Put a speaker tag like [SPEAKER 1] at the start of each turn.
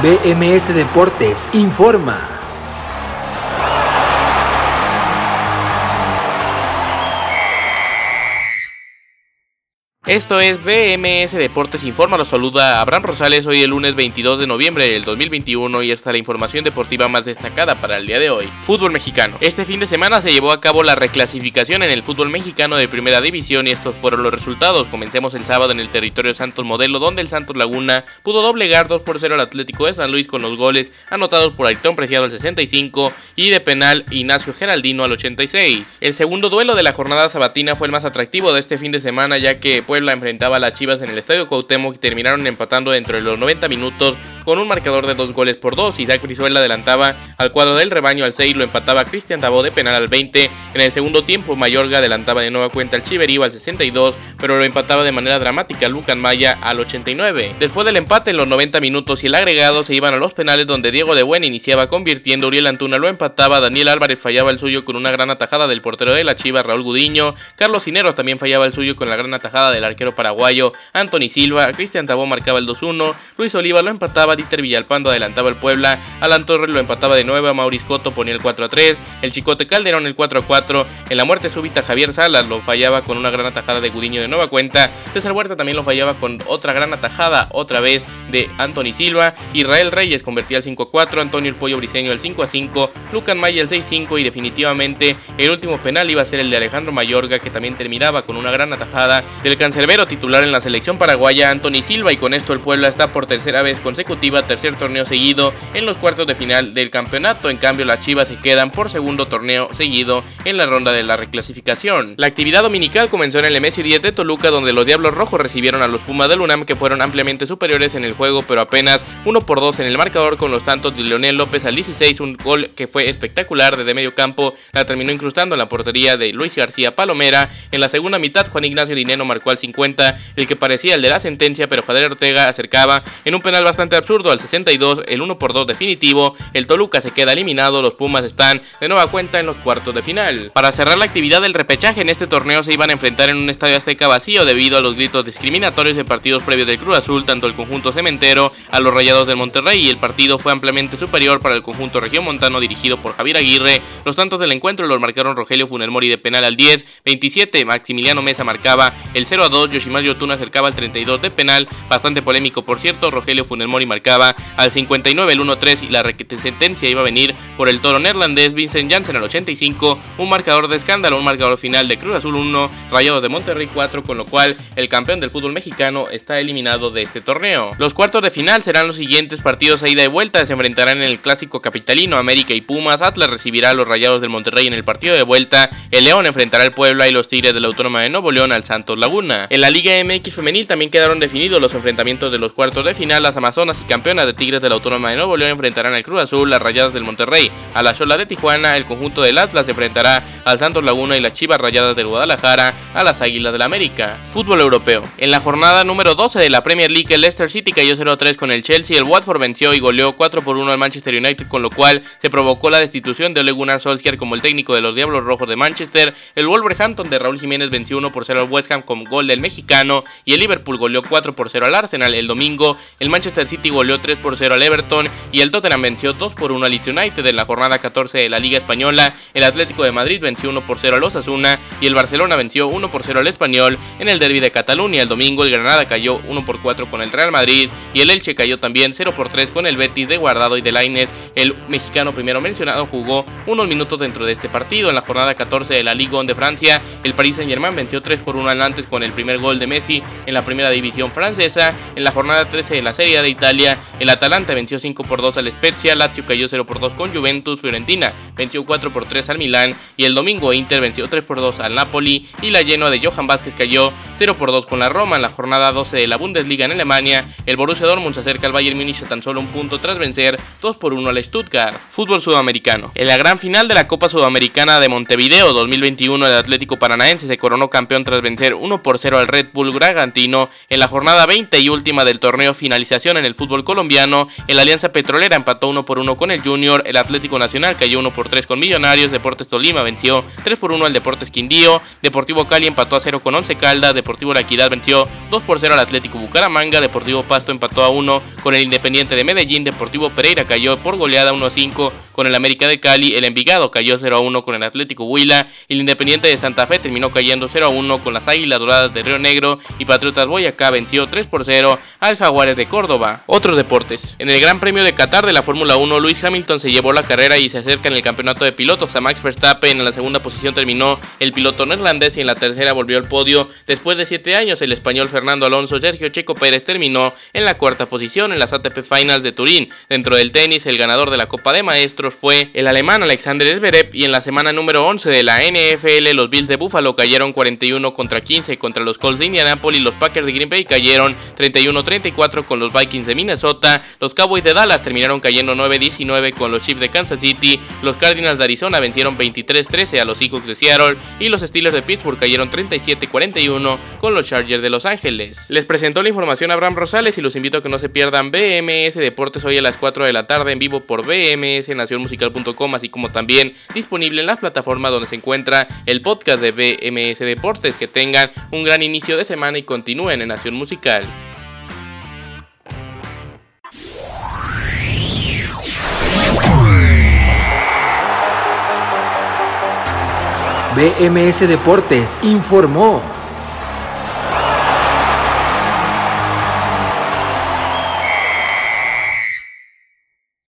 [SPEAKER 1] BMS Deportes informa.
[SPEAKER 2] Esto es BMS Deportes Informa, los saluda Abraham Rosales hoy el lunes 22 de noviembre del 2021 y esta es la información deportiva más destacada para el día de hoy. Fútbol mexicano. Este fin de semana se llevó a cabo la reclasificación en el fútbol mexicano de primera división y estos fueron los resultados. Comencemos el sábado en el territorio Santos Modelo donde el Santos Laguna pudo doblegar 2 por 0 al Atlético de San Luis con los goles anotados por Ayrton Preciado al 65 y de penal Ignacio Geraldino al 86. El segundo duelo de la jornada sabatina fue el más atractivo de este fin de semana ya que pues la enfrentaba a las Chivas en el Estadio Cuauhtémoc y terminaron empatando dentro de los 90 minutos con un marcador de dos goles por dos. Isaac Brizuela adelantaba al cuadro del rebaño al 6, lo empataba Cristian Tabó de penal al 20. En el segundo tiempo Mayorga adelantaba de nueva cuenta al Chiverío al 62, pero lo empataba de manera dramática Lucan Maya al 89. Después del empate en los 90 minutos y el agregado se iban a los penales donde Diego de Buen iniciaba convirtiendo, Uriel Antuna lo empataba, Daniel Álvarez fallaba el suyo con una gran atajada del portero de la Chivas Raúl Gudiño, Carlos Cineros también fallaba el suyo con la gran atajada del arquero paraguayo Anthony Silva, Cristian Tabó marcaba el 2-1, Luis Oliva lo empataba, Dieter Villalpando adelantaba el Puebla, Alan Torres lo empataba de nuevo, Maurice Cotto ponía el 4-3, el Chicote Calderón el 4-4, en la muerte súbita Javier Salas lo fallaba con una gran atajada de Gudiño de nueva cuenta, César Huerta también lo fallaba con otra gran atajada, otra vez de Anthony Silva, Israel Reyes convertía el 5-4, Antonio el Pollo Briseño el 5-5, Lucan Maya el 6-5 y definitivamente el último penal iba a ser el de Alejandro Mayorga que también terminaba con una gran atajada del cancerbero titular en la selección paraguaya Anthony Silva y con esto el Puebla está por tercera vez consecutiva, tercer torneo seguido en los cuartos de final del campeonato. En cambio las Chivas se quedan por segundo torneo seguido en la ronda de la reclasificación. La actividad dominical comenzó en el MS 10 de Toluca donde los Diablos Rojos recibieron a los Pumas del UNAM que fueron ampliamente superiores en el juego pero apenas uno por dos en el marcador con los tantos de Leonel López al 16, un gol que fue espectacular desde medio campo, la terminó incrustando en la portería de Luis García Palomera. En la segunda mitad Juan Ignacio Dineno marcó al 50, el que parecía el de la sentencia, pero Javier Ortega acercaba en un penal bastante absurdo al 62, el 1 por 2 definitivo, el Toluca se queda eliminado, los Pumas están de nueva cuenta en los cuartos de final. Para cerrar la actividad del repechaje en este torneo se iban a enfrentar en un estadio azteca vacío debido a los gritos discriminatorios de partidos previos del Cruz Azul, tanto el conjunto cementero a los Rayados del Monterrey y el partido fue ampliamente superior para el conjunto regiomontano dirigido por Javier Aguirre. Los tantos del encuentro los marcaron Rogelio Funelmori de penal al 10, 27 Maximiliano Mesa marcaba el 0 a 2, Yoshimar Yotun acercaba al 32 de penal, bastante polémico por cierto, Rogelio Funelmori marcaba al 59 el 1-3 y la sentencia iba a venir por el toro neerlandés Vincent Janssen al 85, un marcador de escándalo, un marcador final de Cruz Azul 1, Rayados de Monterrey 4, con lo cual el campeón del fútbol mexicano está eliminado de este torneo. Los cuartos de final serán los siguientes partidos a ida y vuelta, se enfrentarán en el clásico capitalino América y Pumas, Atlas recibirá a los Rayados del Monterrey en el partido de vuelta, el León enfrentará al Puebla y los Tigres de la Autónoma de Nuevo León al Santos Laguna. En la Liga MX femenil también quedaron definidos los enfrentamientos de los cuartos de final, las Amazonas y campeonas de Tigres de la Autónoma de Nuevo León enfrentarán al Cruz Azul, las Rayadas del Monterrey, a la Chola de Tijuana, el conjunto del Atlas enfrentará al Santos Laguna y las Chivas Rayadas del Guadalajara a las Águilas del la América. Fútbol europeo. En la jornada número 12 de la Premier League, el Leicester City cayó 0-3 con el Chelsea, el Watford venció y goleó 4 por 1 al Manchester United, con lo cual se provocó la destitución de Ole Gunnar Solskjaer como el técnico de los Diablos Rojos de Manchester. El Wolverhampton de Raúl Jiménez venció 1 por 0 al West Ham con gol del mexicano y el Liverpool goleó 4 por 0 al Arsenal. El domingo, el Manchester City goleó 3 por 0 al Everton y el Tottenham venció 2 por 1 al Leeds United en la jornada 14 de la Liga Española. El Atlético de Madrid venció 1 por 0 al Osasuna y el Barcelona venció 1 por 0 al Español en el derby de Cataluña. El domingo, el Granada cayó 1 por 4 con el Real Madrid y el Elche cayó también 0 por 3 con el Betis de Guardado y de Laines. El mexicano primero mencionado jugó unos minutos dentro de este partido. En la jornada 14 de la Ligue 1 de Francia, el Paris Saint-Germain venció 3 por 1 al Nantes con el primer gol de Messi en la primera división francesa. En la jornada 13 de la Serie de Italia, el Atalanta venció 5 por 2 al Spezia, Lazio cayó 0 por 2 con Juventus, Fiorentina venció 4 por 3 al Milán y el domingo Inter venció 3 por 2 al Napoli y la lleno de Johan Vázquez cayó 0 por 2 con la Roma. En la jornada 12 de la Bundesliga en Alemania, el Borussia Dortmund se acerca al Bayern Múnich a tan solo un punto tras vencer 2 por 1 al Stuttgart. Fútbol sudamericano. En la gran final de la Copa Sudamericana de Montevideo 2021, el Atlético Paranaense se coronó campeón tras vencer 1 por 0 al Red Bull Bragantino en la jornada 20 y última del torneo finalización en el fútbol colombiano. El Alianza Petrolera empató 1 por 1 con el Junior, el Atlético Nacional cayó 1 por 3 con Millonarios, Deportes Tolima venció 3 por 1 al Deportes Quindío, Deportivo Cali empató a 0 con Once Caldas, Deportivo La Equidad venció 2 por 0 al Atlético Bucaramanga, Deportivo Pasto empató a 1 con el Independiente de Medellín, Deportivo Pereira cayó por goleada 1 a 5 con el América de Cali, el Envigado cayó 0 a 1 con el Atlético Huila, el Independiente de Santa Fe terminó cayendo 0 a 1 con las Águilas Doradas de Río Negro y Patriotas Boyacá venció 3 por 0 al Jaguares de Córdoba. Otros deportes. En el Gran Premio de Qatar de la Fórmula 1, Luis Hamilton se llevó la carrera y se acerca en el campeonato de pilotos a Max Verstappen. En la segunda posición terminó el piloto neerlandés y en la tercera volvió al podio. Después de 7 años, el español Fernando Alonso Sergio Checo Pérez terminó en la cuarta posición en las ATP Finals de Turín. Dentro del tenis, el ganador de la Copa de Maestros fue el alemán Alexander Zverev y en la semana número 11 de la NFL, los Bills de Buffalo cayeron 41 contra 15 contra los Colts de Indianapolis, los Packers de Green Bay cayeron 31-34 con los Vikings de Minnesota, los Cowboys de Dallas terminaron cayendo 9-19 con los Chiefs de Kansas City, los Cardinals de Arizona vencieron 23-13 a los Seahawks de Seattle y los Steelers de Pittsburgh cayeron 37-41 con los Chargers de Los Ángeles. Les presentó la información Abraham Rosales y los invito a que no se pierdan BMS Deportes hoy a las 4 de la tarde en vivo por BMS Nacionmusical.com así como también disponible en las plataformas donde se encuentra el podcast de BMS Deportes. Que tengan un gran inicio de semana y continúen en Nación Musical.
[SPEAKER 1] BMS Deportes informó.